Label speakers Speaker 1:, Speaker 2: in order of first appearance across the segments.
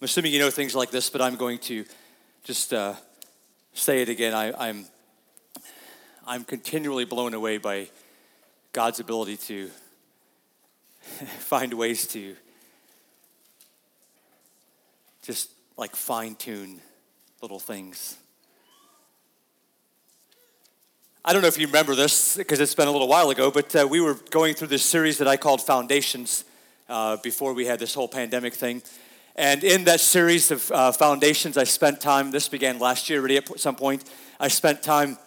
Speaker 1: I'm assuming you know things like this, but I'm going to just uh, say it again. I, I'm, I'm continually blown away by God's ability to find ways to just like fine tune little things. I don't know if you remember this because it's been a little while ago, but uh, we were going through this series that I called Foundations uh, before we had this whole pandemic thing. And in that series of uh, foundations, I spent time, this began last year already at some point, I spent time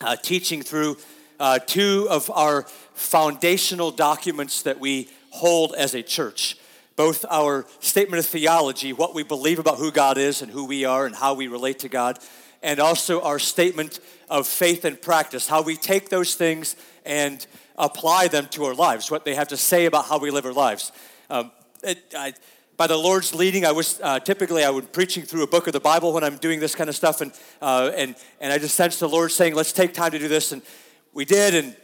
Speaker 1: uh, teaching through uh, two of our foundational documents that we hold as a church. Both our statement of theology, what we believe about who God is and who we are and how we relate to God, and also our statement of faith and practice, how we take those things and apply them to our lives, what they have to say about how we live our lives. Um, it, I, by the Lord's leading, I was uh, typically I would preaching through a book of the Bible when I'm doing this kind of stuff, and uh, and and I just sensed the Lord saying, "Let's take time to do this," and we did, and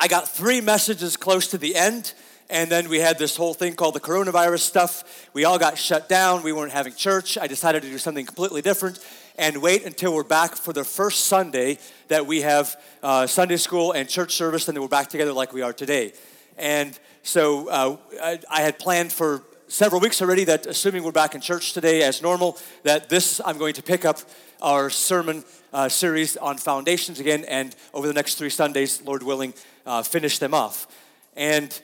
Speaker 1: I got three messages close to the end, and then we had this whole thing called the coronavirus stuff. We all got shut down. We weren't having church. I decided to do something completely different and wait until we're back for the first Sunday that we have uh, Sunday school and church service, and then we're back together like we are today. And so uh, I, I had planned for several weeks already that assuming we're back in church today as normal, that this I'm going to pick up our sermon uh, series on foundations again, and over the next three Sundays, Lord willing, uh, finish them off. And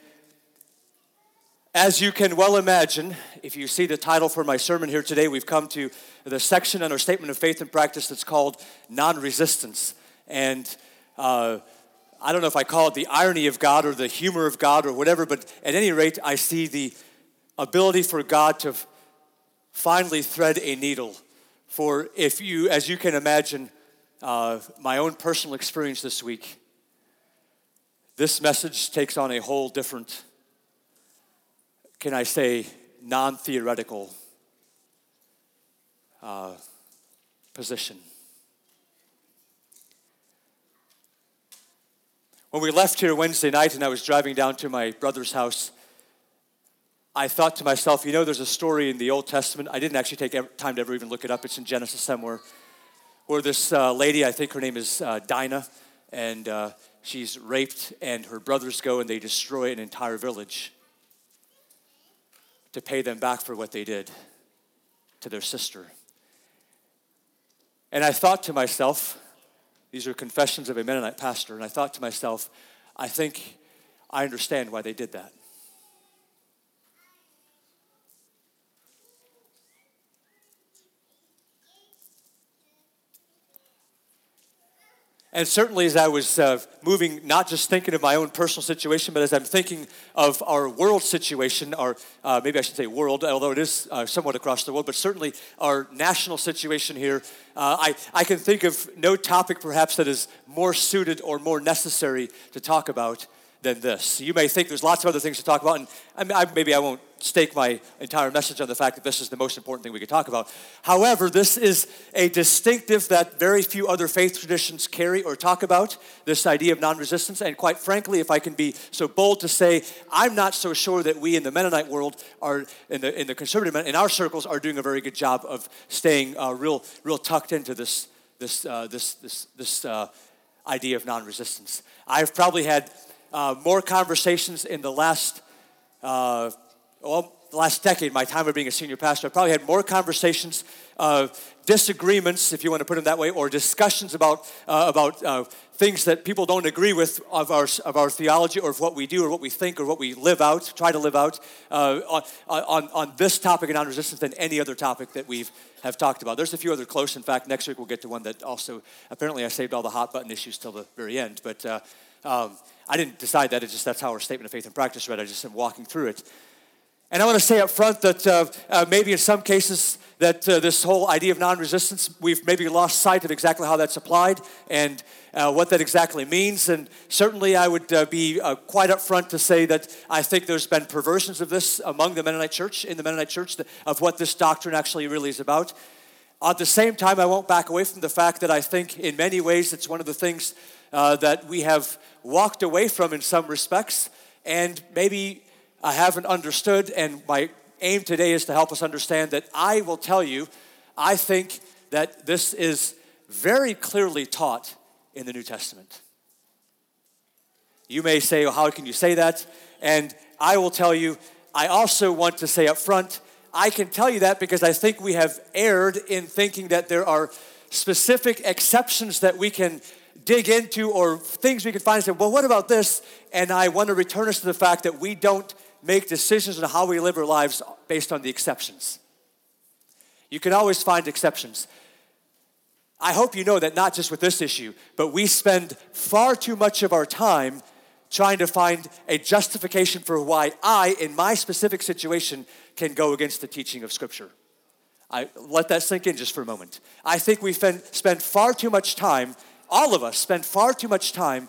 Speaker 1: as you can well imagine, if you see the title for my sermon here today, we've come to the section on our statement of faith and practice that's called non resistance. And uh, I don't know if I call it the irony of God or the humor of God or whatever, but at any rate, I see the ability for God to finally thread a needle. For if you, as you can imagine, uh, my own personal experience this week, this message takes on a whole different can I say, non theoretical uh, position. When we left here Wednesday night and I was driving down to my brother's house, I thought to myself, you know, there's a story in the Old Testament. I didn't actually take time to ever even look it up. It's in Genesis somewhere, where this uh, lady, I think her name is uh, Dinah, and uh, she's raped, and her brothers go and they destroy an entire village to pay them back for what they did to their sister. And I thought to myself, these are confessions of a Mennonite pastor, and I thought to myself, I think I understand why they did that. And certainly, as I was uh, moving, not just thinking of my own personal situation, but as I'm thinking of our world situation, or uh, maybe I should say world, although it is uh, somewhat across the world, but certainly our national situation here, uh, I, I can think of no topic perhaps that is more suited or more necessary to talk about than this. You may think there's lots of other things to talk about, and I maybe I won't stake my entire message on the fact that this is the most important thing we could talk about. However, this is a distinctive that very few other faith traditions carry or talk about this idea of non resistance. And quite frankly, if I can be so bold to say, I'm not so sure that we in the Mennonite world are, in the, in the conservative, in our circles, are doing a very good job of staying uh, real, real tucked into this, this, uh, this, this, this uh, idea of non resistance. I've probably had uh, more conversations in the last, uh, well, the last decade, my time of being a senior pastor. I probably had more conversations, uh, disagreements, if you want to put them that way, or discussions about, uh, about uh, things that people don't agree with of our, of our theology or of what we do or what we think or what we live out, try to live out uh, on, on, on this topic of non-resistance than any other topic that we've have talked about. There's a few other close. In fact, next week we'll get to one that also, apparently I saved all the hot button issues till the very end. But um, I didn't decide that. It's just that's how our statement of faith and practice read. I just am walking through it. And I want to say up front that uh, uh, maybe in some cases that uh, this whole idea of non-resistance, we've maybe lost sight of exactly how that's applied and uh, what that exactly means. And certainly I would uh, be uh, quite upfront to say that I think there's been perversions of this among the Mennonite church, in the Mennonite church, of what this doctrine actually really is about. At the same time, I won't back away from the fact that I think in many ways it's one of the things uh, that we have walked away from in some respects, and maybe I haven't understood, and my aim today is to help us understand that I will tell you, I think that this is very clearly taught in the New Testament. You may say, well, how can you say that? And I will tell you, I also want to say up front, I can tell you that because I think we have erred in thinking that there are specific exceptions that we can dig into or things we can find and say, well, what about this? And I want to return us to the fact that we don't make decisions on how we live our lives based on the exceptions. You can always find exceptions. I hope you know that not just with this issue, but we spend far too much of our time trying to find a justification for why I, in my specific situation, can go against the teaching of Scripture. I let that sink in just for a moment. I think we spend far too much time, all of us spend far too much time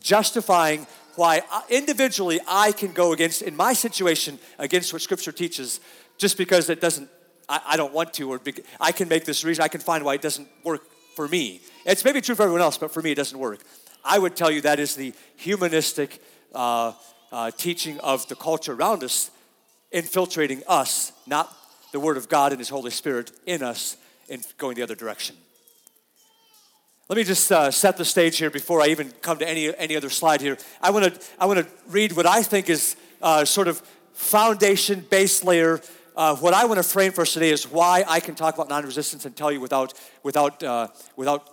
Speaker 1: justifying why individually I can go against, in my situation, against what Scripture teaches, just because it doesn't, I, I don't want to, or I can make this reason, I can find why it doesn't work for me. It's maybe true for everyone else, but for me, it doesn't work. I would tell you that is the humanistic uh, uh, teaching of the culture around us infiltrating us, not the Word of God and His Holy Spirit in us and going the other direction. Let me just uh, set the stage here before I even come to any, any other slide here. I want to I wanna read what I think is uh, sort of foundation, base layer. Uh, what I want to frame for us today is why I can talk about non resistance and tell you without, without, uh, without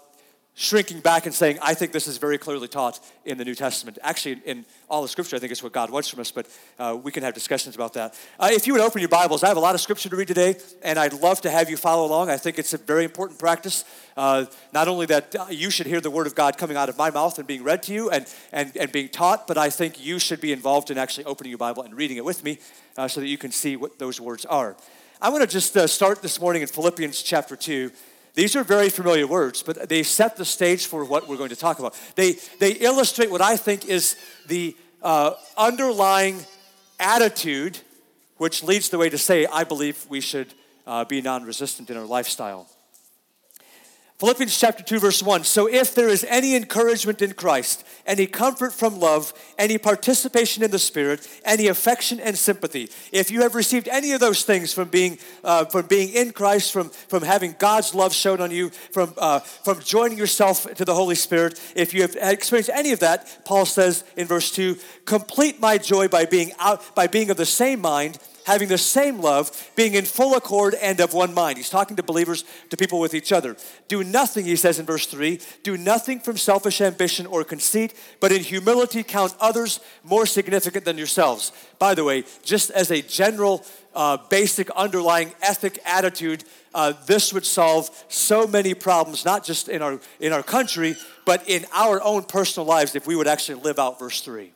Speaker 1: shrinking back and saying, I think this is very clearly taught in the New Testament. Actually, in all the scripture, I think it's what God wants from us, but uh, we can have discussions about that. Uh, if you would open your Bibles, I have a lot of scripture to read today, and I'd love to have you follow along. I think it's a very important practice. Uh, not only that uh, you should hear the word of God coming out of my mouth and being read to you and, and, and being taught, but I think you should be involved in actually opening your Bible and reading it with me uh, so that you can see what those words are. I want to just uh, start this morning in Philippians chapter 2. These are very familiar words, but they set the stage for what we're going to talk about. They, they illustrate what I think is the uh, underlying attitude which leads the way to say, I believe we should uh, be non resistant in our lifestyle. Philippians chapter 2, verse 1. So if there is any encouragement in Christ, any comfort from love, any participation in the Spirit, any affection and sympathy, if you have received any of those things from being, uh, from being in Christ, from, from having God's love shown on you, from, uh, from joining yourself to the Holy Spirit, if you have experienced any of that, Paul says in verse 2, complete my joy by being, out, by being of the same mind having the same love, being in full accord and of one mind. He's talking to believers, to people with each other. Do nothing, he says in verse 3, do nothing from selfish ambition or conceit, but in humility count others more significant than yourselves. By the way, just as a general, uh, basic underlying ethic attitude, uh, this would solve so many problems, not just in our, in our country, but in our own personal lives if we would actually live out verse 3.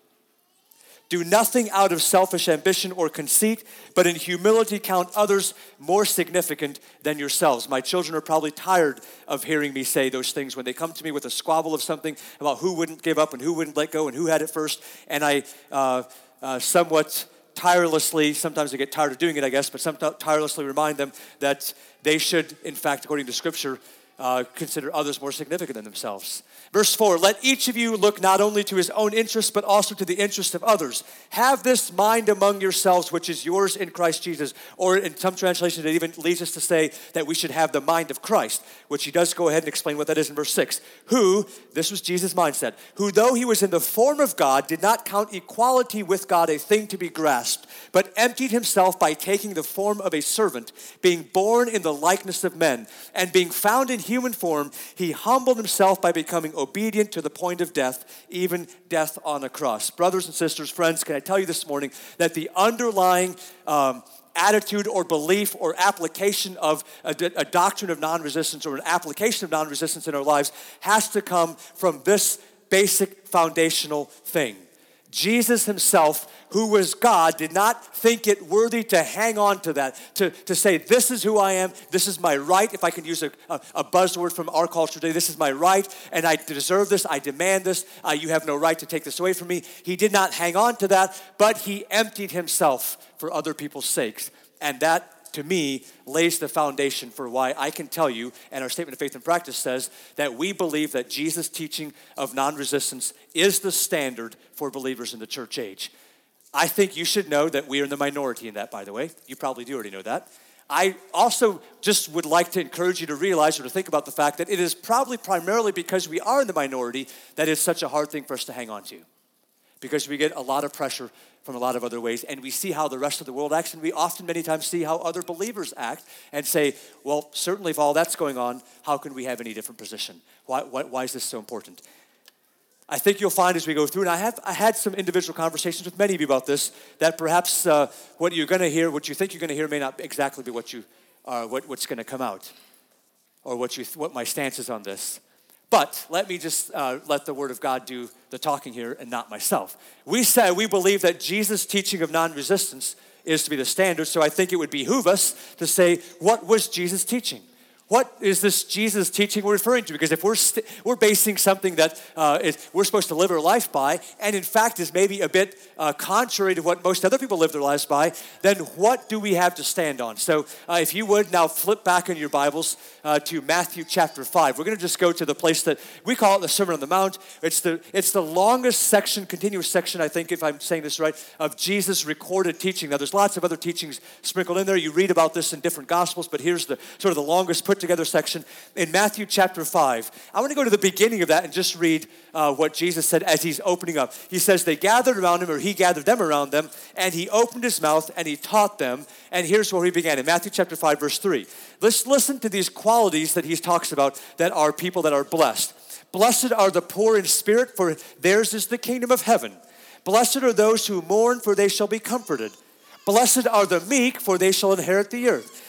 Speaker 1: Do nothing out of selfish ambition or conceit, but in humility count others more significant than yourselves. My children are probably tired of hearing me say those things when they come to me with a squabble of something about who wouldn't give up and who wouldn't let go and who had it first. And I uh, uh, somewhat tirelessly, sometimes I get tired of doing it, I guess, but sometimes tirelessly remind them that they should, in fact, according to Scripture, uh, consider others more significant than themselves. Verse 4 Let each of you look not only to his own interest, but also to the interest of others. Have this mind among yourselves, which is yours in Christ Jesus. Or in some translations, it even leads us to say that we should have the mind of Christ, which he does go ahead and explain what that is in verse 6. Who, this was Jesus' mindset, who though he was in the form of God, did not count equality with God a thing to be grasped, but emptied himself by taking the form of a servant, being born in the likeness of men, and being found in human form, he humbled himself by becoming obedient to the point of death, even death on a cross. Brothers and sisters, friends, can I tell you this morning that the underlying um, attitude or belief or application of a, a doctrine of non resistance or an application of non resistance in our lives has to come from this basic foundational thing. Jesus himself who was God, did not think it worthy to hang on to that, to, to say, This is who I am, this is my right. If I can use a, a, a buzzword from our culture today, this is my right, and I deserve this, I demand this, uh, you have no right to take this away from me. He did not hang on to that, but he emptied himself for other people's sakes. And that to me lays the foundation for why I can tell you, and our statement of faith and practice says that we believe that Jesus' teaching of non resistance is the standard for believers in the church age. I think you should know that we are in the minority in that, by the way. You probably do already know that. I also just would like to encourage you to realize or to think about the fact that it is probably primarily because we are in the minority that it's such a hard thing for us to hang on to. Because we get a lot of pressure from a lot of other ways, and we see how the rest of the world acts, and we often, many times, see how other believers act and say, well, certainly if all that's going on, how can we have any different position? Why, why, why is this so important? I think you'll find as we go through, and I have I had some individual conversations with many of you about this, that perhaps uh, what you're going to hear, what you think you're going to hear, may not exactly be what you uh, what, what's going to come out, or what you what my stance is on this. But let me just uh, let the Word of God do the talking here, and not myself. We say we believe that Jesus' teaching of non-resistance is to be the standard. So I think it would behoove us to say, what was Jesus teaching? What is this Jesus teaching we're referring to? Because if we're, st- we're basing something that uh, is, we're supposed to live our life by, and in fact is maybe a bit uh, contrary to what most other people live their lives by, then what do we have to stand on? So uh, if you would now flip back in your Bibles uh, to Matthew chapter 5. We're going to just go to the place that we call it the Sermon on the Mount. It's the, it's the longest section, continuous section, I think, if I'm saying this right, of Jesus' recorded teaching. Now there's lots of other teachings sprinkled in there. You read about this in different Gospels, but here's the sort of the longest put together section in Matthew chapter 5. I want to go to the beginning of that and just read uh, what Jesus said as he's opening up. He says, They gathered around him, or he gathered them around them, and he opened his mouth and he taught them. And here's where he began in Matthew chapter 5, verse 3. Let's listen to these qualities that he talks about that are people that are blessed. Blessed are the poor in spirit, for theirs is the kingdom of heaven. Blessed are those who mourn, for they shall be comforted. Blessed are the meek, for they shall inherit the earth.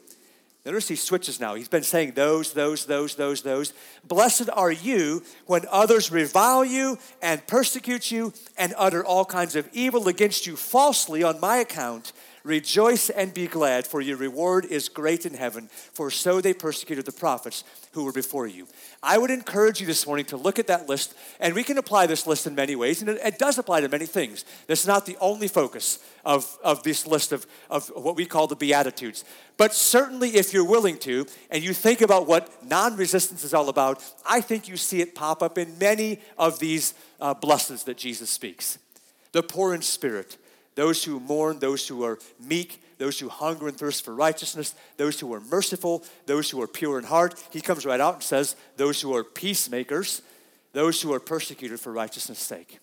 Speaker 1: Notice he switches now. He's been saying those, those, those, those, those. Blessed are you when others revile you and persecute you and utter all kinds of evil against you falsely on my account. Rejoice and be glad, for your reward is great in heaven, for so they persecuted the prophets who were before you. I would encourage you this morning to look at that list, and we can apply this list in many ways, and it, it does apply to many things. This is not the only focus of, of this list of, of what we call the Beatitudes. But certainly, if you're willing to, and you think about what non resistance is all about, I think you see it pop up in many of these uh, blessings that Jesus speaks. The poor in spirit, those who mourn, those who are meek, those who hunger and thirst for righteousness, those who are merciful, those who are pure in heart. He comes right out and says, those who are peacemakers, those who are persecuted for righteousness' sake,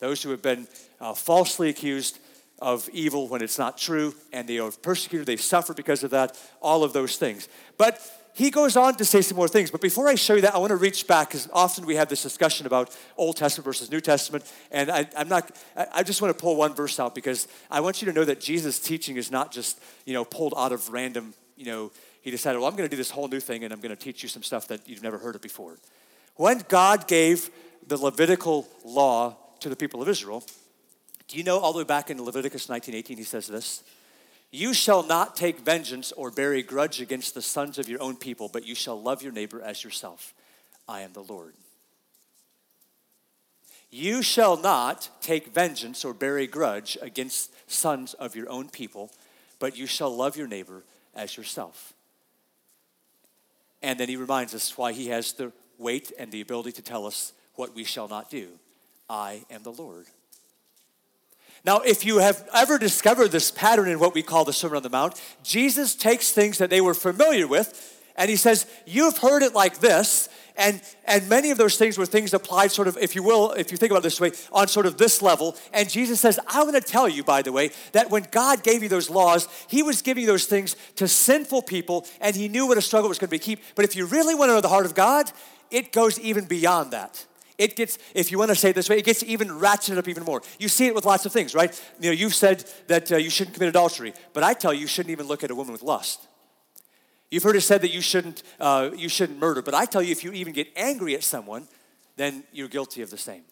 Speaker 1: those who have been uh, falsely accused of evil when it's not true, and they are persecuted, they suffer because of that, all of those things. But he goes on to say some more things. But before I show you that, I want to reach back because often we have this discussion about Old Testament versus New Testament. And I, am not, I, just want to pull one verse out because I want you to know that Jesus' teaching is not just, you know, pulled out of random, you know, he decided, well, I'm going to do this whole new thing and I'm going to teach you some stuff that you've never heard of before. When God gave the Levitical law to the people of Israel, do you know all the way back in Leviticus 19:18 he says this? You shall not take vengeance or bear a grudge against the sons of your own people, but you shall love your neighbor as yourself. I am the Lord. You shall not take vengeance or bear a grudge against sons of your own people, but you shall love your neighbor as yourself. And then he reminds us why he has the weight and the ability to tell us what we shall not do. I am the Lord. Now, if you have ever discovered this pattern in what we call the Sermon on the Mount, Jesus takes things that they were familiar with and he says, You've heard it like this. And, and many of those things were things applied, sort of, if you will, if you think about it this way, on sort of this level. And Jesus says, I want to tell you, by the way, that when God gave you those laws, He was giving those things to sinful people, and He knew what a struggle was going to be keep. But if you really want to know the heart of God, it goes even beyond that it gets, if you want to say it this way, it gets even ratcheted up even more. You see it with lots of things, right? You know, you've said that uh, you shouldn't commit adultery, but I tell you, you shouldn't even look at a woman with lust. You've heard it said that you shouldn't, uh, you shouldn't murder, but I tell you, if you even get angry at someone, then you're guilty of the same.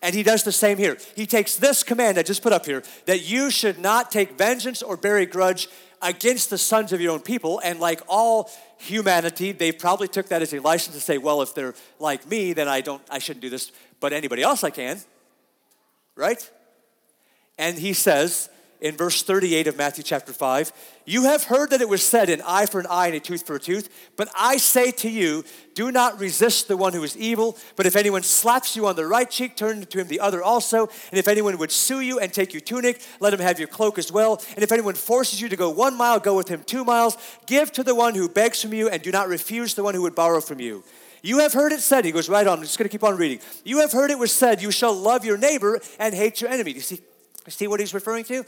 Speaker 1: And he does the same here. He takes this command I just put up here that you should not take vengeance or bear a grudge against the sons of your own people. And like all humanity, they probably took that as a license to say, well, if they're like me, then I don't I shouldn't do this, but anybody else I can. Right? And he says, in verse 38 of Matthew chapter 5. You have heard that it was said, an eye for an eye and a tooth for a tooth. But I say to you, do not resist the one who is evil. But if anyone slaps you on the right cheek, turn to him the other also. And if anyone would sue you and take your tunic, let him have your cloak as well. And if anyone forces you to go one mile, go with him two miles. Give to the one who begs from you, and do not refuse the one who would borrow from you. You have heard it said, he goes right on, I'm just gonna keep on reading. You have heard it was said, you shall love your neighbor and hate your enemy. You see, see what he's referring to?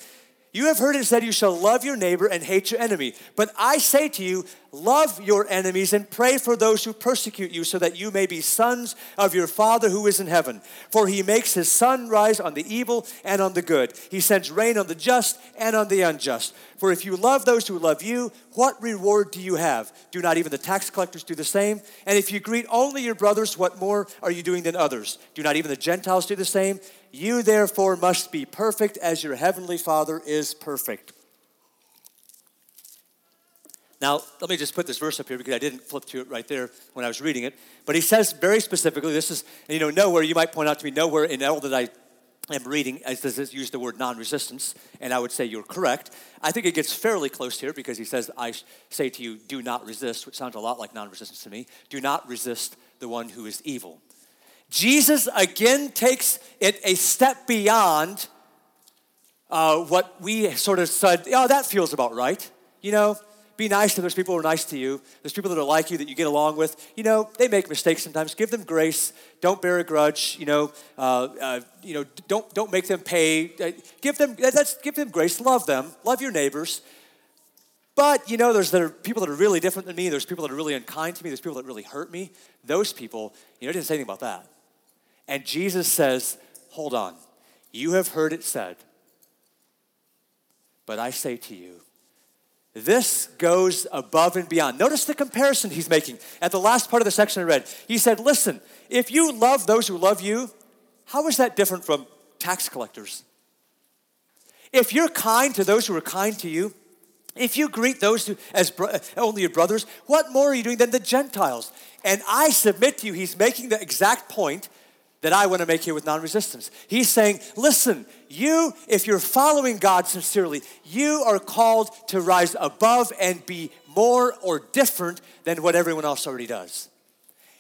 Speaker 1: You have heard it said, You shall love your neighbor and hate your enemy. But I say to you, love your enemies and pray for those who persecute you, so that you may be sons of your Father who is in heaven. For he makes his sun rise on the evil and on the good, he sends rain on the just and on the unjust. For if you love those who love you, what reward do you have? Do not even the tax collectors do the same? And if you greet only your brothers, what more are you doing than others? Do not even the Gentiles do the same? You therefore must be perfect as your heavenly Father is perfect. Now, let me just put this verse up here because I didn't flip to it right there when I was reading it. But he says very specifically, this is, you know, nowhere, you might point out to me, nowhere in all that I am reading as does use the word non-resistance, and I would say you're correct. I think it gets fairly close here because he says, I say to you, do not resist, which sounds a lot like non-resistance to me. Do not resist the one who is evil. Jesus again takes it a step beyond uh, what we sort of said, oh, that feels about right. You know, be nice to those people who are nice to you. There's people that are like you that you get along with. You know, they make mistakes sometimes. Give them grace. Don't bear a grudge. You know, uh, uh, you know, don't don't make them pay. Uh, give them that's give them grace. Love them. Love your neighbors. But you know, there's there are people that are really different than me. There's people that are really unkind to me. There's people that really hurt me. Those people, you know, didn't say anything about that. And Jesus says, Hold on, you have heard it said, but I say to you, this goes above and beyond. Notice the comparison he's making at the last part of the section I read. He said, Listen, if you love those who love you, how is that different from tax collectors? If you're kind to those who are kind to you, if you greet those who, as bro- only your brothers, what more are you doing than the Gentiles? And I submit to you, he's making the exact point that I want to make here with non resistance. He's saying, listen, you, if you're following God sincerely, you are called to rise above and be more or different than what everyone else already does.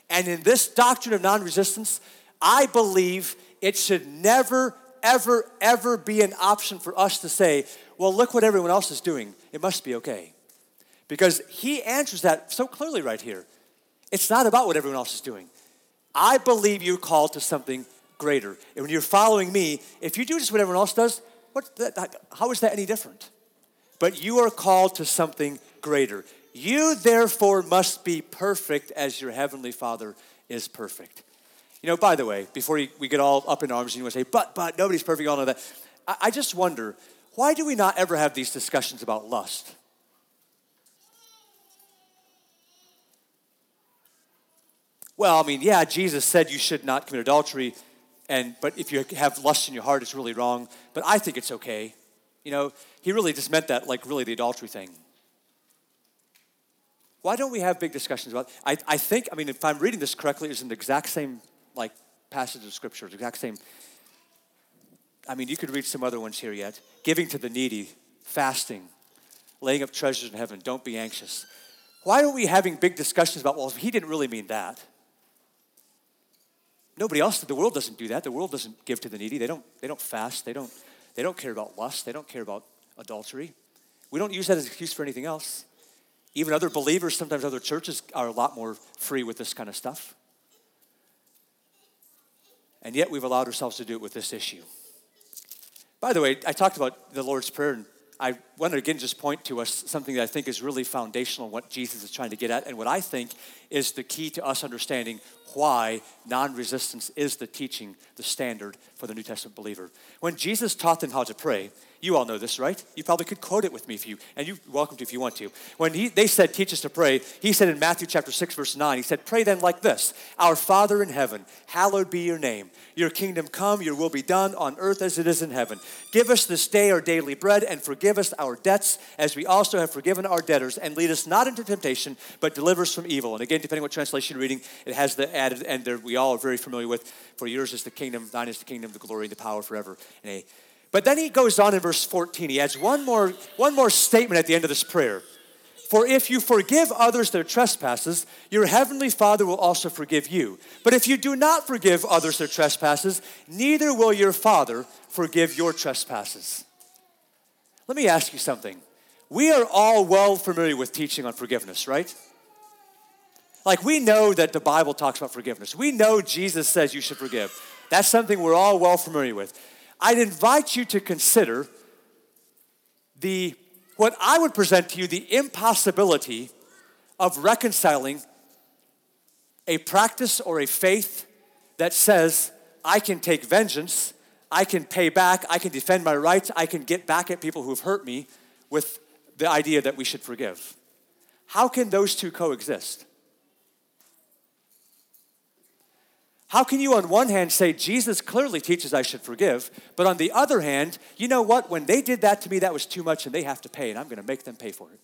Speaker 1: And in this doctrine of non resistance, I believe it should never, ever, ever be an option for us to say, well, look what everyone else is doing. It must be okay. Because he answers that so clearly right here. It's not about what everyone else is doing. I believe you're called to something greater. And when you're following me, if you do just what everyone else does, what, that, how is that any different? But you are called to something greater. You therefore must be perfect as your heavenly Father is perfect. You know, by the way, before we get all up in arms and you want to say, but, but, nobody's perfect, all of that, I just wonder, why do we not ever have these discussions about lust? Well, I mean, yeah, Jesus said you should not commit adultery, and but if you have lust in your heart, it's really wrong. But I think it's okay. You know, he really just meant that, like really the adultery thing. Why don't we have big discussions about? I, I think, I mean, if I'm reading this correctly, it's in the exact same like passage of scripture, the exact same. I mean, you could read some other ones here yet. Giving to the needy, fasting, laying up treasures in heaven. Don't be anxious. Why are we having big discussions about? Well, he didn't really mean that. Nobody else, the world doesn't do that. The world doesn't give to the needy. They don't, they don't fast. They don't, they don't care about lust. They don't care about adultery. We don't use that as an excuse for anything else. Even other believers, sometimes other churches are a lot more free with this kind of stuff. And yet we've allowed ourselves to do it with this issue. By the way, I talked about the Lord's Prayer, and I want to again just point to us something that I think is really foundational in what Jesus is trying to get at, and what I think is the key to us understanding why non resistance is the teaching, the standard for the New Testament believer. When Jesus taught them how to pray, you all know this, right? You probably could quote it with me if you, and you're welcome to if you want to. When he, they said, teach us to pray, he said in Matthew chapter 6, verse 9, he said, pray then like this Our Father in heaven, hallowed be your name. Your kingdom come, your will be done on earth as it is in heaven. Give us this day our daily bread, and forgive us our debts as we also have forgiven our debtors. And lead us not into temptation, but deliver us from evil. And again, depending what translation you're reading, it has the added end there we all are very familiar with. For yours is the kingdom, thine is the kingdom, the glory, and the power forever. And but then he goes on in verse 14. He adds one more, one more statement at the end of this prayer. For if you forgive others their trespasses, your heavenly Father will also forgive you. But if you do not forgive others their trespasses, neither will your Father forgive your trespasses. Let me ask you something. We are all well familiar with teaching on forgiveness, right? Like we know that the Bible talks about forgiveness. We know Jesus says you should forgive. That's something we're all well familiar with. I'd invite you to consider the what I would present to you the impossibility of reconciling a practice or a faith that says, I can take vengeance, I can pay back, I can defend my rights, I can get back at people who've hurt me with the idea that we should forgive. How can those two coexist? How can you, on one hand, say Jesus clearly teaches I should forgive, but on the other hand, you know what? When they did that to me, that was too much and they have to pay, and I'm going to make them pay for it.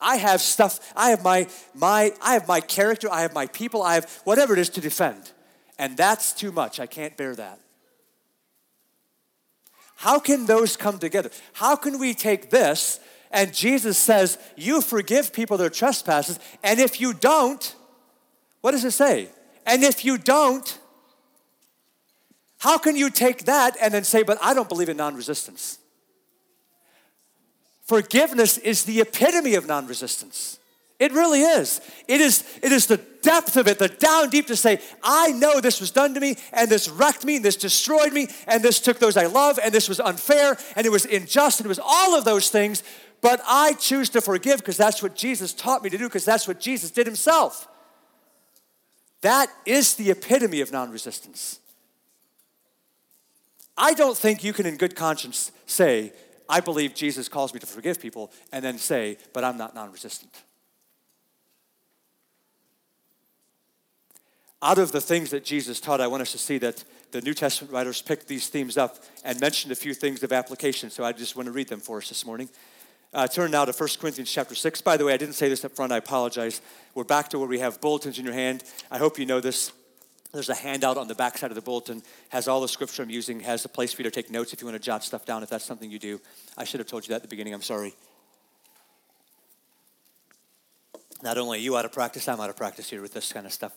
Speaker 1: I have stuff, I have my, my, I have my character, I have my people, I have whatever it is to defend. And that's too much. I can't bear that. How can those come together? How can we take this and Jesus says, You forgive people their trespasses, and if you don't, what does it say? And if you don't, how can you take that and then say, but I don't believe in non resistance? Forgiveness is the epitome of non resistance. It really is. It is, it is the depth of it, the down deep to say, I know this was done to me, and this wrecked me, and this destroyed me, and this took those I love, and this was unfair, and it was unjust, and it was all of those things, but I choose to forgive because that's what Jesus taught me to do, because that's what Jesus did himself. That is the epitome of non resistance. I don't think you can, in good conscience, say, I believe Jesus calls me to forgive people, and then say, but I'm not non resistant. Out of the things that Jesus taught, I want us to see that the New Testament writers picked these themes up and mentioned a few things of application, so I just want to read them for us this morning. Uh, turn now to 1 Corinthians chapter 6. By the way, I didn't say this up front, I apologize. We're back to where we have bulletins in your hand. I hope you know this. There's a handout on the back side of the bulletin, has all the scripture I'm using, has a place for you to take notes if you want to jot stuff down, if that's something you do. I should have told you that at the beginning, I'm sorry. Not only are you out of practice, I'm out of practice here with this kind of stuff.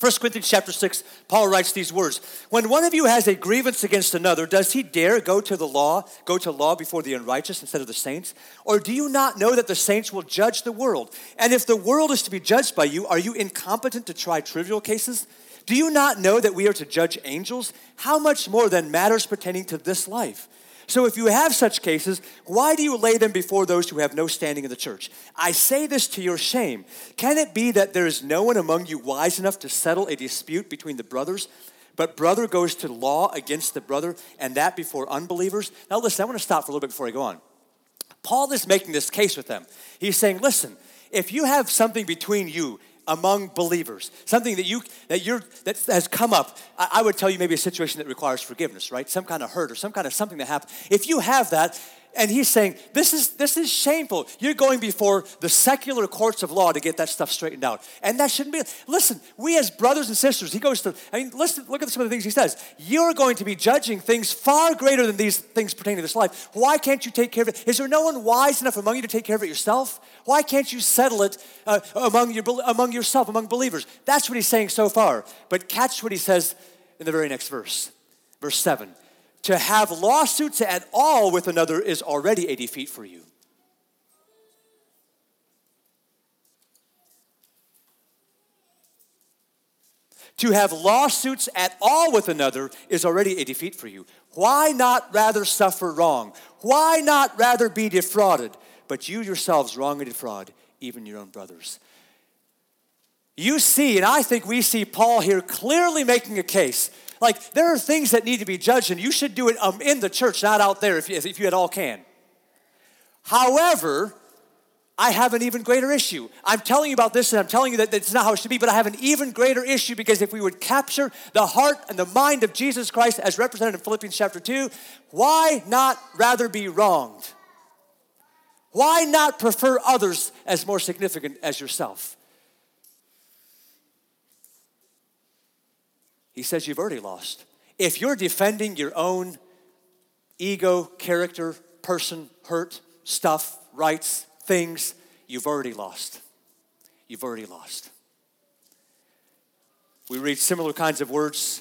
Speaker 1: 1 Corinthians chapter 6, Paul writes these words When one of you has a grievance against another, does he dare go to the law, go to law before the unrighteous instead of the saints? Or do you not know that the saints will judge the world? And if the world is to be judged by you, are you incompetent to try trivial cases? Do you not know that we are to judge angels? How much more than matters pertaining to this life? So if you have such cases, why do you lay them before those who have no standing in the church? I say this to your shame. Can it be that there is no one among you wise enough to settle a dispute between the brothers? But brother goes to law against the brother, and that before unbelievers? Now, listen, I want to stop for a little bit before I go on. Paul is making this case with them. He's saying, listen, if you have something between you among believers. Something that you that you're that has come up. I, I, would tell you maybe a situation that requires forgiveness right? Some kind of hurt or some kind of something that happened. If you have that and he's saying this is this is shameful. You're going before the secular courts of law to get that stuff straightened out. And that shouldn't be listen we as brothers and sisters he goes to i mean listen look at some of the things he says. You're going to be judging things far greater than these things pertaining to this life. Why can't you take care of it? Is there no one wise enough among you to take care of it yourself? Why can't you settle it uh, among your among yourself among believers? That's what he's saying so far. But catch what he says in the very next verse verse 7 to have lawsuits at all with another is already a defeat for you. To have lawsuits at all with another is already a defeat for you. Why not rather suffer wrong? Why not rather be defrauded? But you yourselves wrong and defraud even your own brothers. you see, and I think we see Paul here clearly making a case. Like, there are things that need to be judged, and you should do it um, in the church, not out there if you, if you at all can. However, I have an even greater issue. I'm telling you about this and I'm telling you that it's not how it should be, but I have an even greater issue because if we would capture the heart and the mind of Jesus Christ as represented in Philippians chapter 2, why not rather be wronged? Why not prefer others as more significant as yourself? He says you've already lost. If you're defending your own ego, character, person, hurt, stuff, rights, things, you've already lost. You've already lost. We read similar kinds of words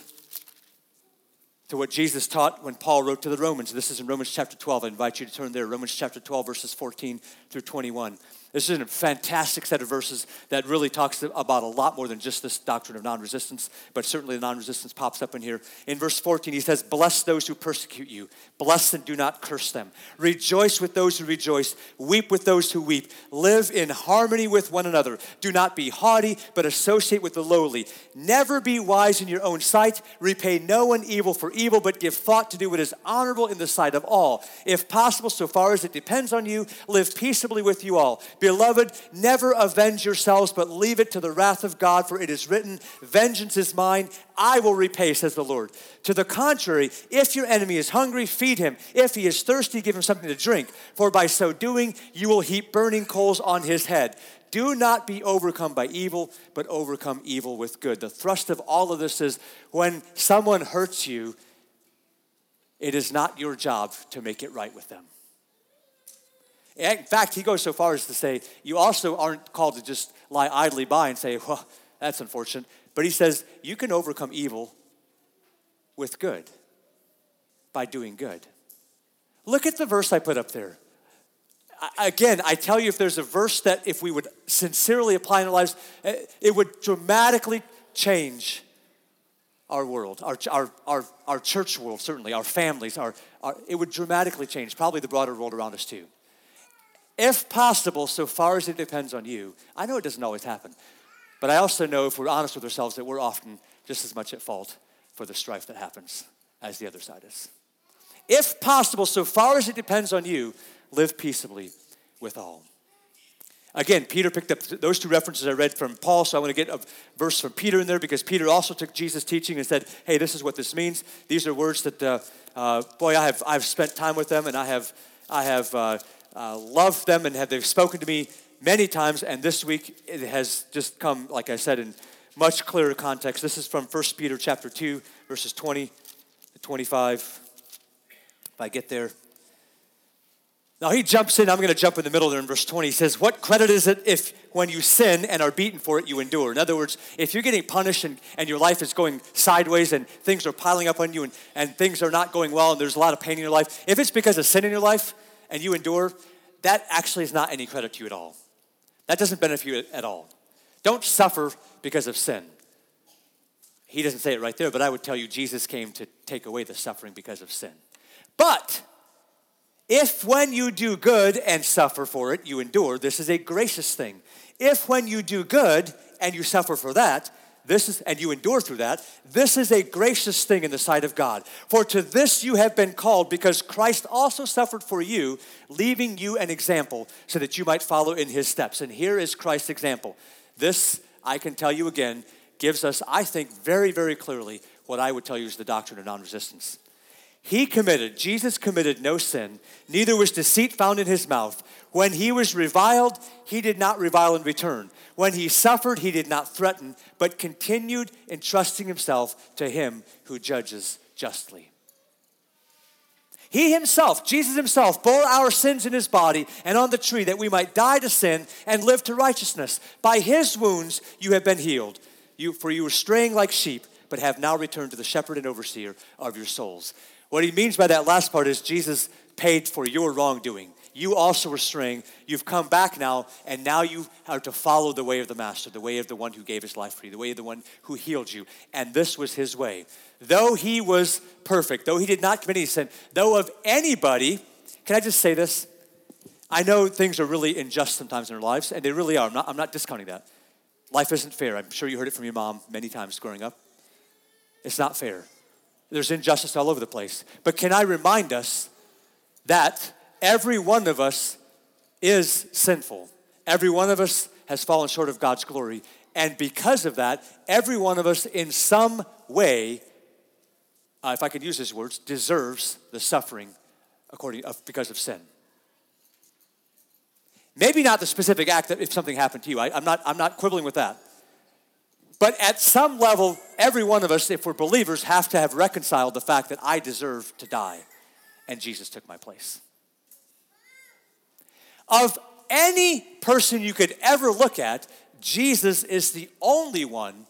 Speaker 1: to what Jesus taught when Paul wrote to the Romans. This is in Romans chapter 12. I invite you to turn there. Romans chapter 12, verses 14 through 21. This is a fantastic set of verses that really talks about a lot more than just this doctrine of non resistance, but certainly the non resistance pops up in here. In verse 14, he says, Bless those who persecute you, bless and do not curse them. Rejoice with those who rejoice, weep with those who weep. Live in harmony with one another. Do not be haughty, but associate with the lowly. Never be wise in your own sight. Repay no one evil for evil, but give thought to do what is honorable in the sight of all. If possible, so far as it depends on you, live peaceably with you all. Beloved, never avenge yourselves, but leave it to the wrath of God, for it is written, Vengeance is mine, I will repay, says the Lord. To the contrary, if your enemy is hungry, feed him. If he is thirsty, give him something to drink, for by so doing, you will heap burning coals on his head. Do not be overcome by evil, but overcome evil with good. The thrust of all of this is when someone hurts you, it is not your job to make it right with them. In fact, he goes so far as to say, you also aren't called to just lie idly by and say, well, that's unfortunate. But he says, you can overcome evil with good by doing good. Look at the verse I put up there. Again, I tell you, if there's a verse that if we would sincerely apply in our lives, eh, it would dramatically change our world, our, our, our, our church world, certainly, our families, our, our, it would dramatically change, probably the broader world around us too if possible, so far as it depends on you. I know it doesn't always happen, but I also know if we're honest with ourselves that we're often just as much at fault for the strife that happens as the other side is. If possible, so far as it depends on you, live peaceably with all. Again, Peter picked up those two references I read from Paul, so I want to get a verse from Peter in there because Peter also took Jesus' teaching and said, "Hey, this is what this means. These are words that, uh, uh, boy, I have I've spent time with them, and I have I have uh, uh, love them and have they've spoken to me many times. And this week it has just come, like I said, in much clearer context. This is from 1 Peter chapter 2, verses 20 to 25. If I get there. Now he jumps in, I'm going to jump in the middle there in verse 20. He says, What credit is it if when you sin and are beaten for it, you endure? In other words, if you're getting punished and, and your life is going sideways and things are piling up on you and, and things are not going well and there's a lot of pain in your life, if it's because of sin in your life, and you endure, that actually is not any credit to you at all. That doesn't benefit you at all. Don't suffer because of sin. He doesn't say it right there, but I would tell you Jesus came to take away the suffering because of sin. But if when you do good and suffer for it, you endure, this is a gracious thing. If when you do good and you suffer for that, this is, and you endure through that, this is a gracious thing in the sight of God. For to this you have been called, because Christ also suffered for you, leaving you an example, so that you might follow in his steps. And here is Christ's example. This, I can tell you again, gives us, I think, very, very clearly what I would tell you is the doctrine of non resistance. He committed, Jesus committed no sin, neither was deceit found in his mouth. When he was reviled, he did not revile in return. When he suffered, he did not threaten, but continued entrusting himself to him who judges justly. He himself, Jesus himself, bore our sins in his body and on the tree that we might die to sin and live to righteousness. By his wounds you have been healed. You, for you were straying like sheep, but have now returned to the shepherd and overseer of your souls. What he means by that last part is Jesus paid for your wrongdoing you also were straying. You've come back now, and now you are to follow the way of the Master, the way of the one who gave his life for you, the way of the one who healed you. And this was his way. Though he was perfect, though he did not commit any sin, though of anybody, can I just say this? I know things are really unjust sometimes in our lives, and they really are. I'm not, I'm not discounting that. Life isn't fair. I'm sure you heard it from your mom many times growing up. It's not fair. There's injustice all over the place. But can I remind us that every one of us is sinful? Every one of us has fallen short of God's glory. And because of that, every one of us, in some way, uh, if I could use his words, deserves the suffering according of, because of sin. Maybe not the specific act that if something happened to you. I, I'm, not, I'm not quibbling with that. But at some level, every one of us, if we're believers, have to have reconciled the fact that I deserve to die and Jesus took my place. Of any person you could ever look at, Jesus is the only one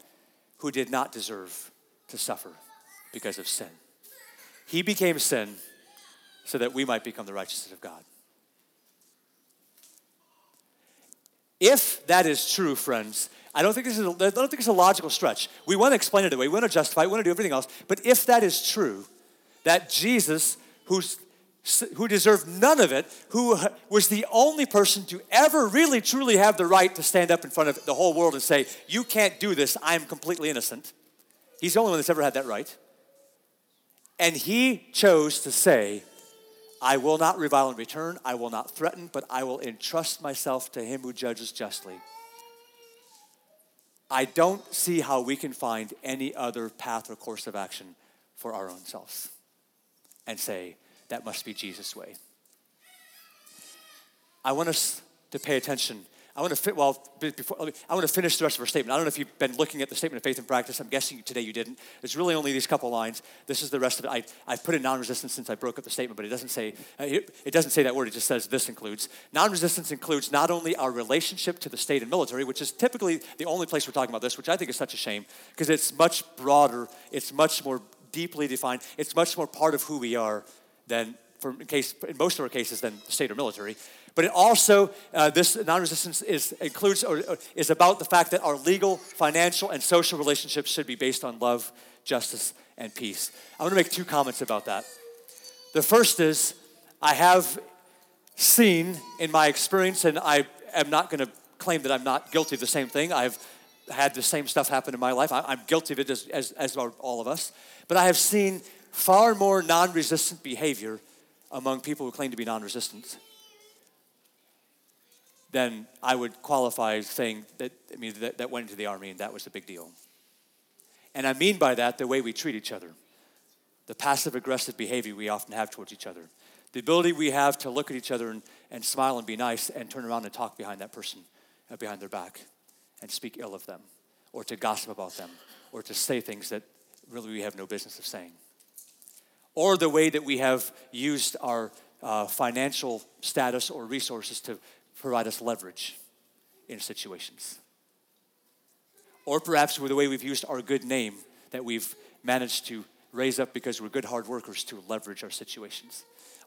Speaker 1: who did not deserve to suffer because of sin. He became sin so that we might become the righteousness of God. If that is true, friends, I don't think this is a, I don't think it's a logical stretch. We want to explain it away, we want to justify it, we want to do everything else. But if that is true, that Jesus, who's who deserved none of it, who was the only person to ever really truly have the right to stand up in front of the whole world and say, You can't do this, I'm completely innocent. He's the only one that's ever had that right. And he chose to say, I will not revile in return, I will not threaten, but I will entrust myself to him who judges justly. I don't see how we can find any other path or course of action for our own selves and say, that must be Jesus' way. I want us to pay attention. I want to fit, well, before, I want to finish the rest of our statement. I don't know if you've been looking at the statement of faith and practice. I'm guessing today you didn't. It's really only these couple lines. This is the rest of it. I, I put in non-resistance since I broke up the statement, but it doesn't say, uh, it doesn't say that word. It just says this includes. Non-resistance includes not only our relationship to the state and military, which is typically the only place we're talking about this, which I think is such a shame because it's much broader. It's much more deeply defined. It's much more part of who we are than for in case in most of our cases than state or military. But it also uh, this non-resistance is includes or, or is about the fact that our legal, financial, and social relationships should be based on love, justice, and peace. I want to make two comments about that. The first is I have seen in my experience, and I am not going to claim that I'm not guilty of the same thing. I've had the same stuff happen in my life. I, am guilty of it as, as, as all of us. But I have seen far more non resistant behavior among people who claim to be non resistant then I would qualify saying that, I mean, that, that went into the army and that was a big deal. And I mean by that the way we treat each other, the passive aggressive behavior we often have towards each other, the ability we have to look at each other and, and smile and be nice and turn around and talk behind that person, uh, behind their back, and speak ill of them, or to gossip about them, or to say things that really we have no business of saying. Or the way that we have used our uh, financial status or resources to provide us leverage in situations. Or perhaps with the way we've used our good name that we've managed to raise up because we're good hard workers to leverage our situations.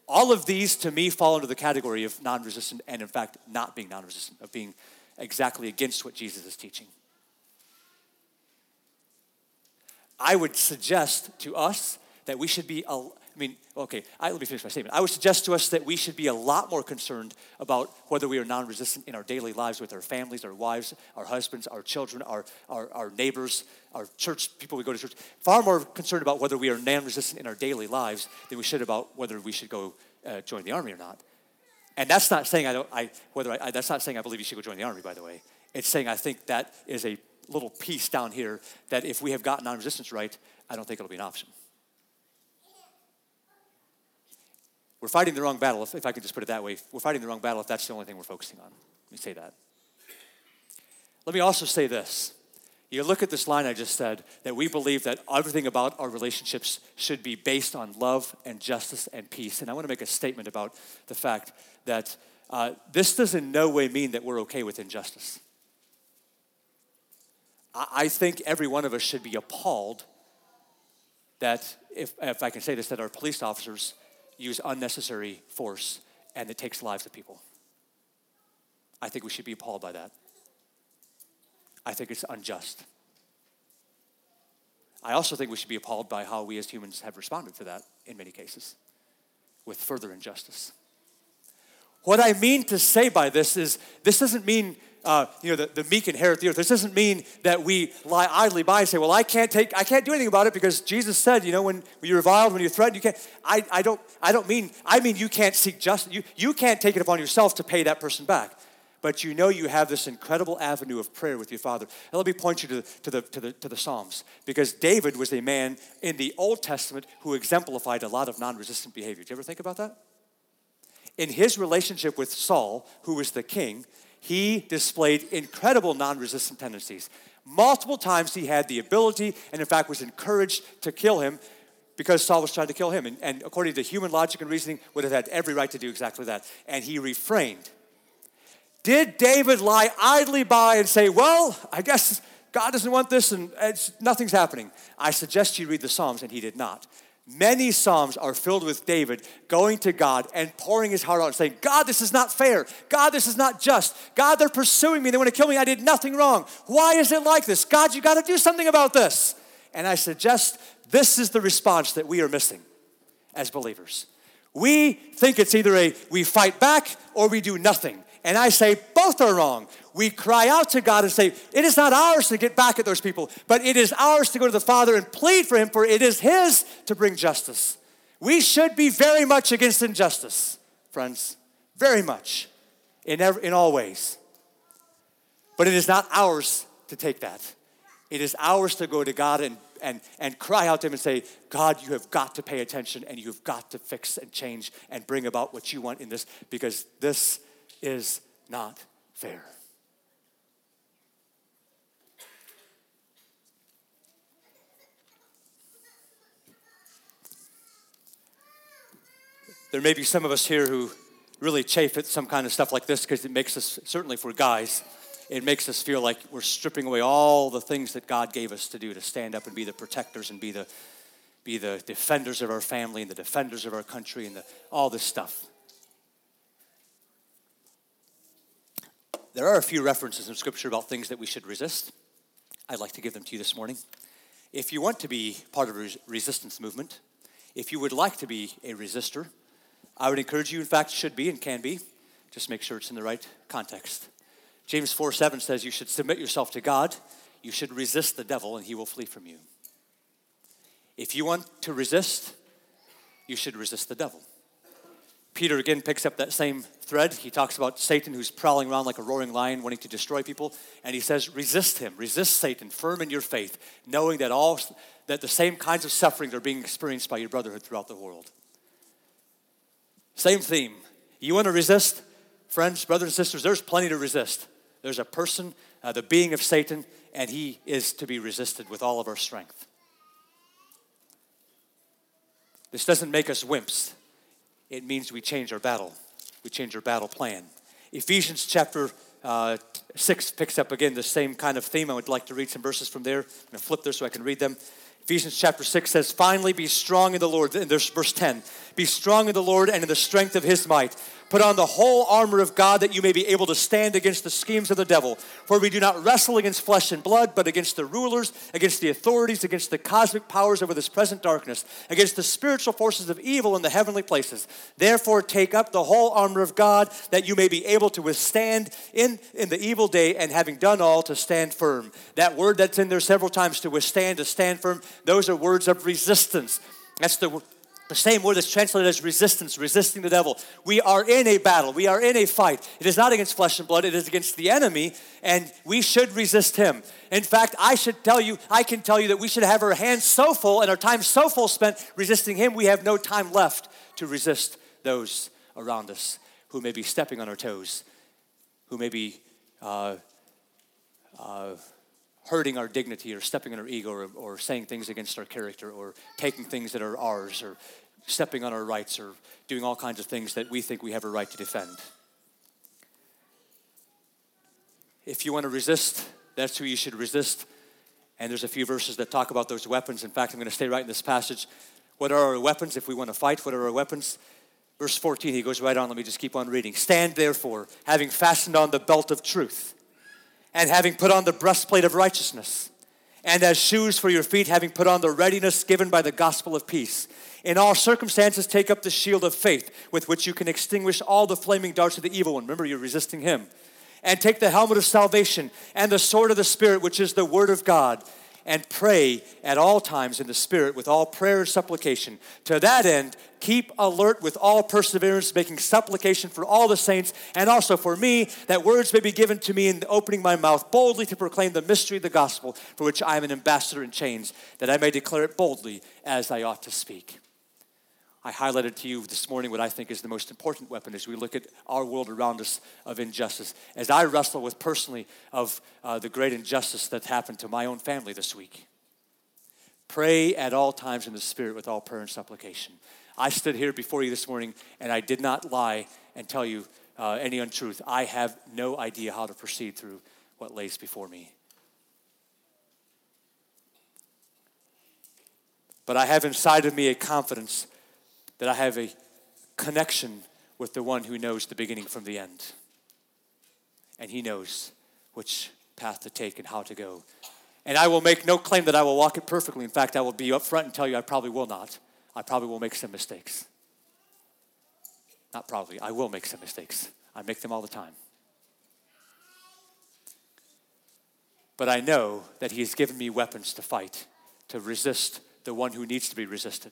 Speaker 1: All of these to me fall into the category of non resistant and, in fact, not being non resistant, of being exactly against what Jesus is teaching. I would suggest to us that we should be, mean, okay, I, let me finish my statement. I would suggest to us that we should be a lot more concerned about whether we are non resistant in our daily lives with our families, our wives, our husbands, our children, our, our, our neighbors, our church, people we go to church. Far more concerned about whether we are non resistant in our daily lives than we should about whether we should go uh, join the army or not. And that's not saying I don't, I, whether I, I, that's not saying I believe you should go join the army, by the way. It's saying I think that is a little piece down here that if we have gotten non resistance right, I don't think it'll be an option. We're fighting the wrong battle, if, if I could just put it that way. We're fighting the wrong battle if that's the only thing we're focusing on. Let me say that. Let me also say this. You look at this line I just said that we believe that everything about our relationships should be based on love and justice and peace. And I want to make a statement about the fact that uh, this does in no way mean that we're okay with injustice. I, I think every one of us should be appalled that, if, if I can say this, that our police officers use unnecessary force and it takes lives of people. I think we should be appalled by that. I think it's unjust. I also think we should be appalled by how we as humans have responded to that in many cases with further injustice. What I mean to say by this is this doesn't mean uh, you know, the, the meek inherit the earth. This doesn't mean that we lie idly by and say, well, I can't take, I can't do anything about it because Jesus said, you know, when, you're reviled, when you're threatened, you can't. I, I don't, I don't mean, I mean you can't seek justice. You, you can't take it upon yourself to pay that person back. But you know you have this incredible avenue of prayer with your Father. And let me point you to the, to the, to the, to the Psalms. Because David was a man in the Old Testament who exemplified a lot of non resistant behavior. Do you ever think about that? In his relationship with Saul, who was the king, he displayed incredible non resistant tendencies. Multiple times he had the ability and, in fact, was encouraged to kill him because Saul was trying to kill him. And, and, according to human logic and reasoning, would have had every right to do exactly that. And he refrained. Did David lie idly by and say, Well, I guess God doesn't want this and nothing's happening? I suggest you read the Psalms, and he did not. Many Psalms are filled with David going to God and pouring his heart out and saying, God, this is not fair. God, this is not just. God, they're pursuing me. They want to kill me. I did nothing wrong. Why is it like this? God, you got to do something about this. And I suggest this is the response that we are missing as believers. We think it's either a we fight back or we do nothing. And I say both are wrong. We cry out to God and say, It is not ours to get back at those people, but it is ours to go to the Father and plead for Him, for it is His to bring justice. We should be very much against injustice, friends, very much, in, every, in all ways. But it is not ours to take that. It is ours to go to God and, and, and cry out to Him and say, God, you have got to pay attention and you've got to fix and change and bring about what you want in this because this is not fair. There may be some of us here who really chafe at some kind of stuff like this because it makes us, certainly for guys, it makes us feel like we're stripping away all the things that God gave us to do to stand up and be the protectors and be the, be the defenders of our family and the defenders of our country and the, all this stuff. There are a few references in Scripture about things that we should resist. I'd like to give them to you this morning. If you want to be part of a resistance movement, if you would like to be a resistor, I would encourage you, in fact, should be and can be. Just make sure it's in the right context. James 4 7 says, You should submit yourself to God. You should resist the devil, and he will flee from you. If you want to resist, you should resist the devil. Peter again picks up that same thread. He talks about Satan who's prowling around like a roaring lion wanting to destroy people. And he says, resist him, resist Satan, firm in your faith, knowing that all that the same kinds of sufferings are being experienced by your brotherhood throughout the world. Same theme. You want to resist? Friends, brothers and sisters, there's plenty to resist. There's a person, uh, the being of Satan, and he is to be resisted with all of our strength. This doesn't make us wimps it means we change our battle. We change our battle plan. Ephesians chapter uh, 6 picks up again the same kind of theme. I would like to read some verses from there. I'm going to flip there so I can read them. Ephesians chapter 6 says, Finally, be strong in the Lord. And there's verse 10. Be strong in the Lord and in the strength of his might. Put on the whole armor of God that you may be able to stand against the schemes of the devil. For we do not wrestle against flesh and blood, but against the rulers, against the authorities, against the cosmic powers over this present darkness, against the spiritual forces of evil in the heavenly places. Therefore, take up the whole armor of God that you may be able to withstand in, in the evil day, and having done all, to stand firm. That word that's in there several times to withstand, to stand firm, those are words of resistance. That's the the same word is translated as resistance, resisting the devil. We are in a battle. We are in a fight. It is not against flesh and blood, it is against the enemy, and we should resist him. In fact, I should tell you, I can tell you that we should have our hands so full and our time so full spent resisting him, we have no time left to resist those around us who may be stepping on our toes, who may be uh, uh, hurting our dignity or stepping on our ego or, or saying things against our character or taking things that are ours or stepping on our rights or doing all kinds of things that we think we have a right to defend. If you want to resist, that's who you should resist. And there's a few verses that talk about those weapons. In fact, I'm going to stay right in this passage. What are our weapons if we want to fight? What are our weapons? Verse 14, he goes right on. Let me just keep on reading. Stand therefore, having fastened on the belt of truth, and having put on the breastplate of righteousness, and as shoes for your feet, having put on the readiness given by the gospel of peace. In all circumstances, take up the shield of faith with which you can extinguish all the flaming darts of the evil one. Remember, you're resisting him. and take the helmet of salvation and the sword of the Spirit, which is the Word of God, and pray at all times in the Spirit with all prayer and supplication. To that end, keep alert with all perseverance, making supplication for all the saints and also for me, that words may be given to me in opening my mouth boldly to proclaim the mystery of the gospel, for which I am an ambassador in chains, that I may declare it boldly as I ought to speak. I highlighted to you this morning what I think is the most important weapon as we look at our world around us of injustice. As I wrestle with personally of uh, the great injustice that happened to my own family this week. Pray at all times in the Spirit with all prayer and supplication. I stood here before you this morning and I did not lie and tell you uh, any untruth. I have no idea how to proceed through what lays before me. But I have inside of me a confidence that I have a connection with the one who knows the beginning from the end. And he knows which path to take and how to go. And I will make no claim that I will walk it perfectly. In fact, I will be upfront and tell you I probably will not. I probably will make some mistakes. Not probably, I will make some mistakes. I make them all the time. But I know that He has given me weapons to fight, to resist the one who needs to be resisted.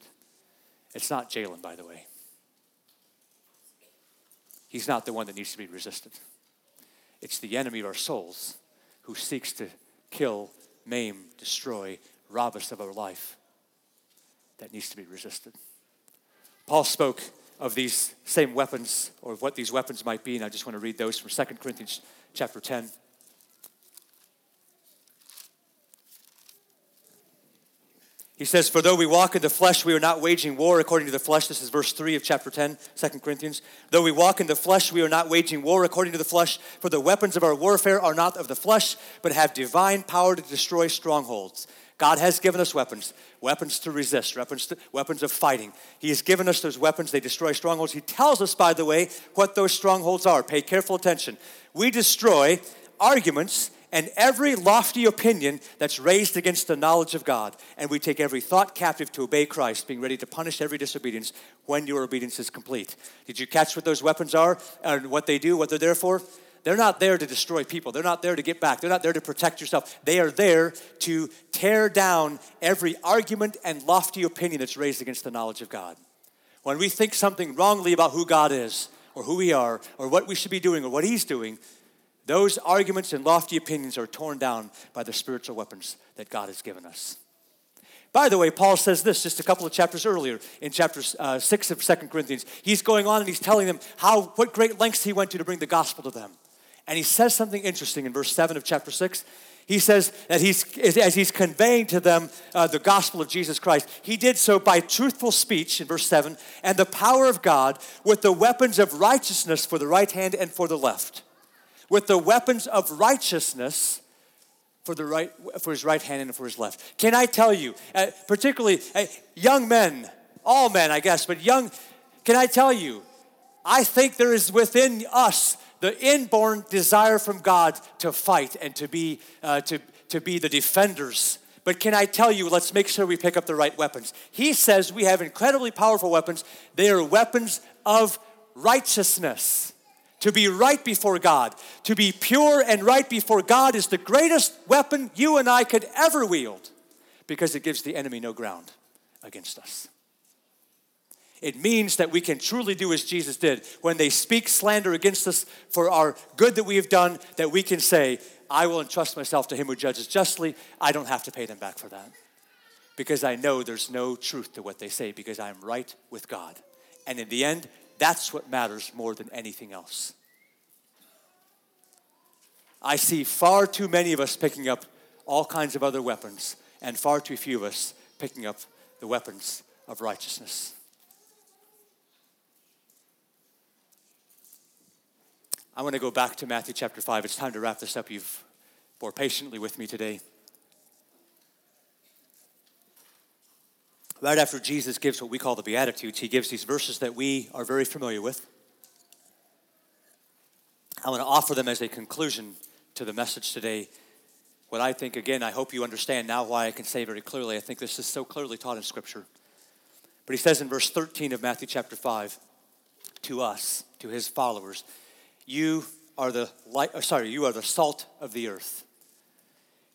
Speaker 1: It's not Jalen, by the way. He's not the one that needs to be resisted. It's the enemy of our souls who seeks to kill, maim, destroy, rob us of our life that needs to be resisted. Paul spoke of these same weapons or of what these weapons might be, and I just want to read those from 2 Corinthians chapter 10. He says, For though we walk in the flesh, we are not waging war according to the flesh. This is verse 3 of chapter 10, 2 Corinthians. Though we walk in the flesh, we are not waging war according to the flesh. For the weapons of our warfare are not of the flesh, but have divine power to destroy strongholds. God has given us weapons, weapons to resist, weapons, to, weapons of fighting. He has given us those weapons. They destroy strongholds. He tells us, by the way, what those strongholds are. Pay careful attention. We destroy arguments and every lofty opinion that's raised against the knowledge of God. And we take every thought captive to obey Christ, being ready to punish every disobedience when your obedience is complete. Did you catch what those weapons are and what they do, what they're there for? They're not there to destroy people. They're not there to get back. They're not there to protect yourself. They are there to tear down every argument and lofty opinion that's raised against the knowledge of God. When we think something wrongly about who God is, or who we are, or what we should be doing, or what He's doing, those arguments and lofty opinions are torn down by the spiritual weapons that God has given us. By the way, Paul says this just a couple of chapters earlier in chapter uh, 6 of Second Corinthians. He's going on and he's telling them how what great lengths he went to to bring the gospel to them. And he says something interesting in verse 7 of chapter 6. He says that he's, as he's conveying to them uh, the gospel of Jesus Christ, he did so by truthful speech in verse 7 and the power of God with the weapons of righteousness for the right hand and for the left with the weapons of righteousness for, the right, for his right hand and for his left. Can I tell you, uh, particularly uh, young men, all men, I guess, but young, can I tell you, I think there is within us the inborn desire from God to fight and to be, uh, to, to be the defenders. But can I tell you, let's make sure we pick up the right weapons. He says we have incredibly powerful weapons. They are weapons of righteousness to be right before God. To be pure and right before God is the greatest weapon you and I could ever wield because it gives the enemy no ground against us. It means that we can truly do as Jesus did. When they speak slander against us for our good that we have done, that we can say, I will entrust myself to him who judges justly. I don't have to pay them back for that. Because I know there's no truth to what they say, because I'm right with God. And in the end, that's what matters more than anything else. I see far too many of us picking up all kinds of other weapons, and far too few of us picking up the weapons of righteousness. I want to go back to Matthew chapter 5. It's time to wrap this up. You've bore patiently with me today. Right after Jesus gives what we call the Beatitudes, he gives these verses that we are very familiar with. I want to offer them as a conclusion to the message today. What I think, again, I hope you understand now why I can say very clearly. I think this is so clearly taught in Scripture. But he says in verse 13 of Matthew chapter 5 to us, to his followers, You are the light, uh, sorry, you are the salt of the earth.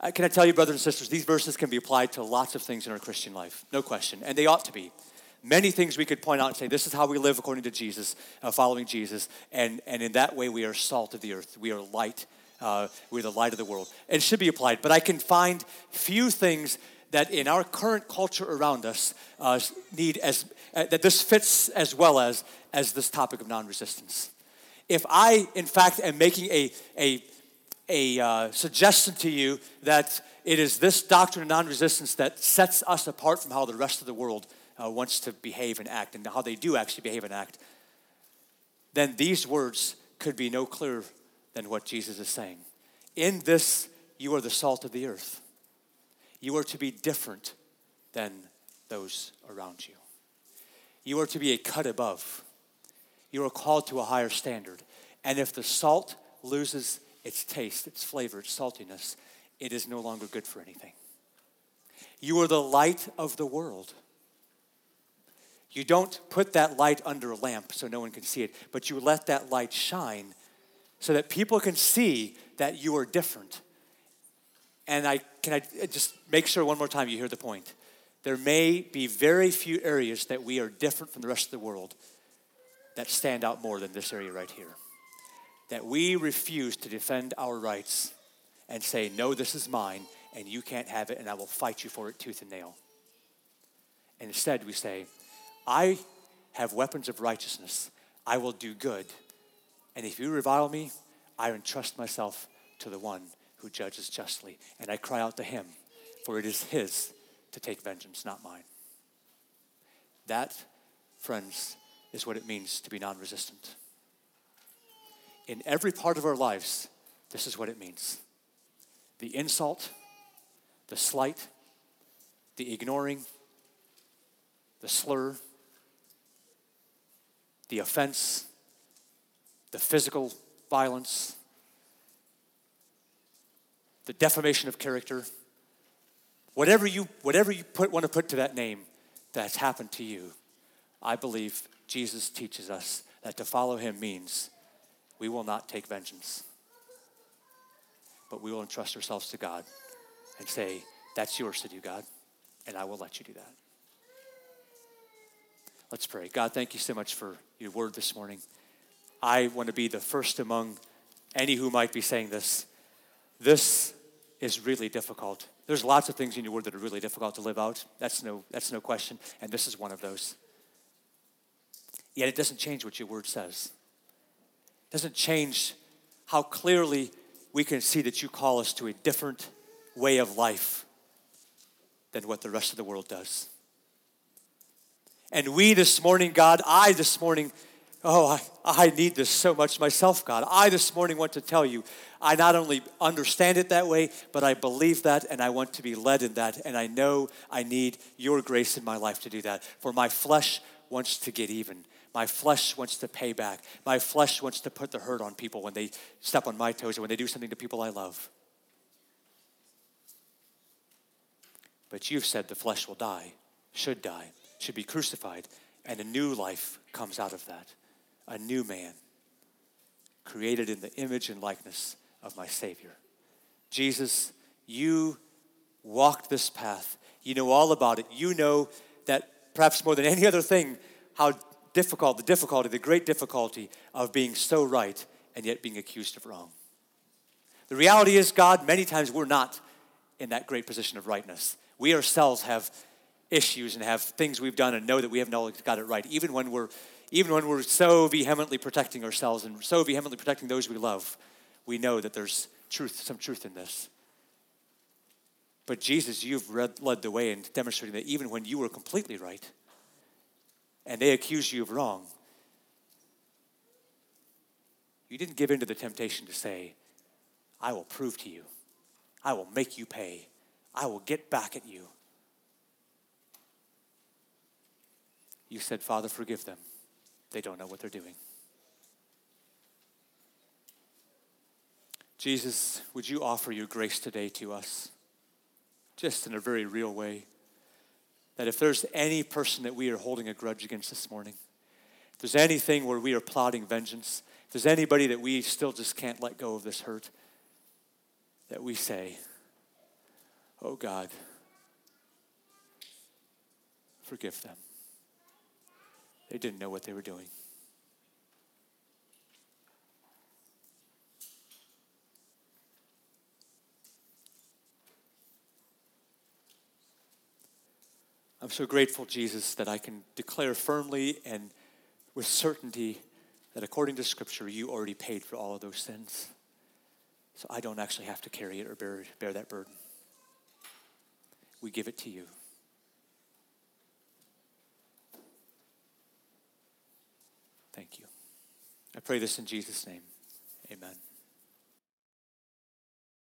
Speaker 1: Uh, can I tell you, brothers and sisters, these verses can be applied to lots of things in our Christian life, no question, and they ought to be. Many things we could point out and say, this is how we live according to Jesus, uh, following Jesus, and, and in that way we are salt of the earth, we are light, uh, we're the light of the world. It should be applied, but I can find few things that in our current culture around us uh, need as, uh, that this fits as well as, as this topic of non resistance. If I, in fact, am making a, a a uh, suggestion to you that it is this doctrine of non resistance that sets us apart from how the rest of the world uh, wants to behave and act and how they do actually behave and act, then these words could be no clearer than what Jesus is saying. In this, you are the salt of the earth. You are to be different than those around you. You are to be a cut above. You are called to a higher standard. And if the salt loses its taste, its flavor, its saltiness, it is no longer good for anything. You are the light of the world. You don't put that light under a lamp so no one can see it, but you let that light shine so that people can see that you are different. And I can I just make sure one more time you hear the point. There may be very few areas that we are different from the rest of the world that stand out more than this area right here that we refuse to defend our rights and say, No, this is mine, and you can't have it, and I will fight you for it tooth and nail. And instead, we say, I have weapons of righteousness. I will do good. And if you revile me, I entrust myself to the one who judges justly. And I cry out to him, for it is his to take vengeance, not mine. That, friends, is what it means to be non resistant in every part of our lives, this is what it means. The insult, the slight, the ignoring, the slur, the offense, the physical violence, the defamation of character, whatever you, whatever you put, want to put to that name that's happened to you, I believe Jesus teaches us that to follow him means we will not take vengeance, but we will entrust ourselves to God and say, That's yours to do, God, and I will let you do that. Let's pray. God, thank you so much for your word this morning. I want to be the first among any who might be saying this. This is really difficult. There's lots of things in your word that are really difficult to live out. That's no, that's no question. And this is one of those. Yet it doesn't change what your word says doesn't change how clearly we can see that you call us to a different way of life than what the rest of the world does. And we this morning, God, I this morning, oh, I, I need this so much myself, God. I this morning want to tell you, I not only understand it that way, but I believe that and I want to be led in that. And I know I need your grace in my life to do that. For my flesh wants to get even. My flesh wants to pay back. My flesh wants to put the hurt on people when they step on my toes or when they do something to people I love. But you've said the flesh will die, should die, should be crucified, and a new life comes out of that. A new man, created in the image and likeness of my Savior. Jesus, you walked this path. You know all about it. You know that perhaps more than any other thing, how difficult, the difficulty, the great difficulty of being so right and yet being accused of wrong. The reality is, God, many times we're not in that great position of rightness. We ourselves have issues and have things we've done and know that we haven't got it right, even when we're even when we're so vehemently protecting ourselves and so vehemently protecting those we love, we know that there's truth, some truth in this. But Jesus, you've read, led the way in demonstrating that even when you were completely right, and they accuse you of wrong, you didn't give in to the temptation to say, I will prove to you I will make you pay. I will get back at you. You said, Father, forgive them. They don't know what they're doing. Jesus, would you offer your grace today to us? Just in a very real way. That if there's any person that we are holding a grudge against this morning, if there's anything where we are plotting vengeance, if there's anybody that we still just can't let go of this hurt, that we say, Oh God, forgive them. They didn't know what they were doing. I'm so grateful, Jesus, that I can declare firmly and with certainty that according to Scripture, you already paid for all of those sins. So I don't actually have to carry it or bear, bear that burden. We give it to you. Thank you. I pray this in Jesus' name. Amen.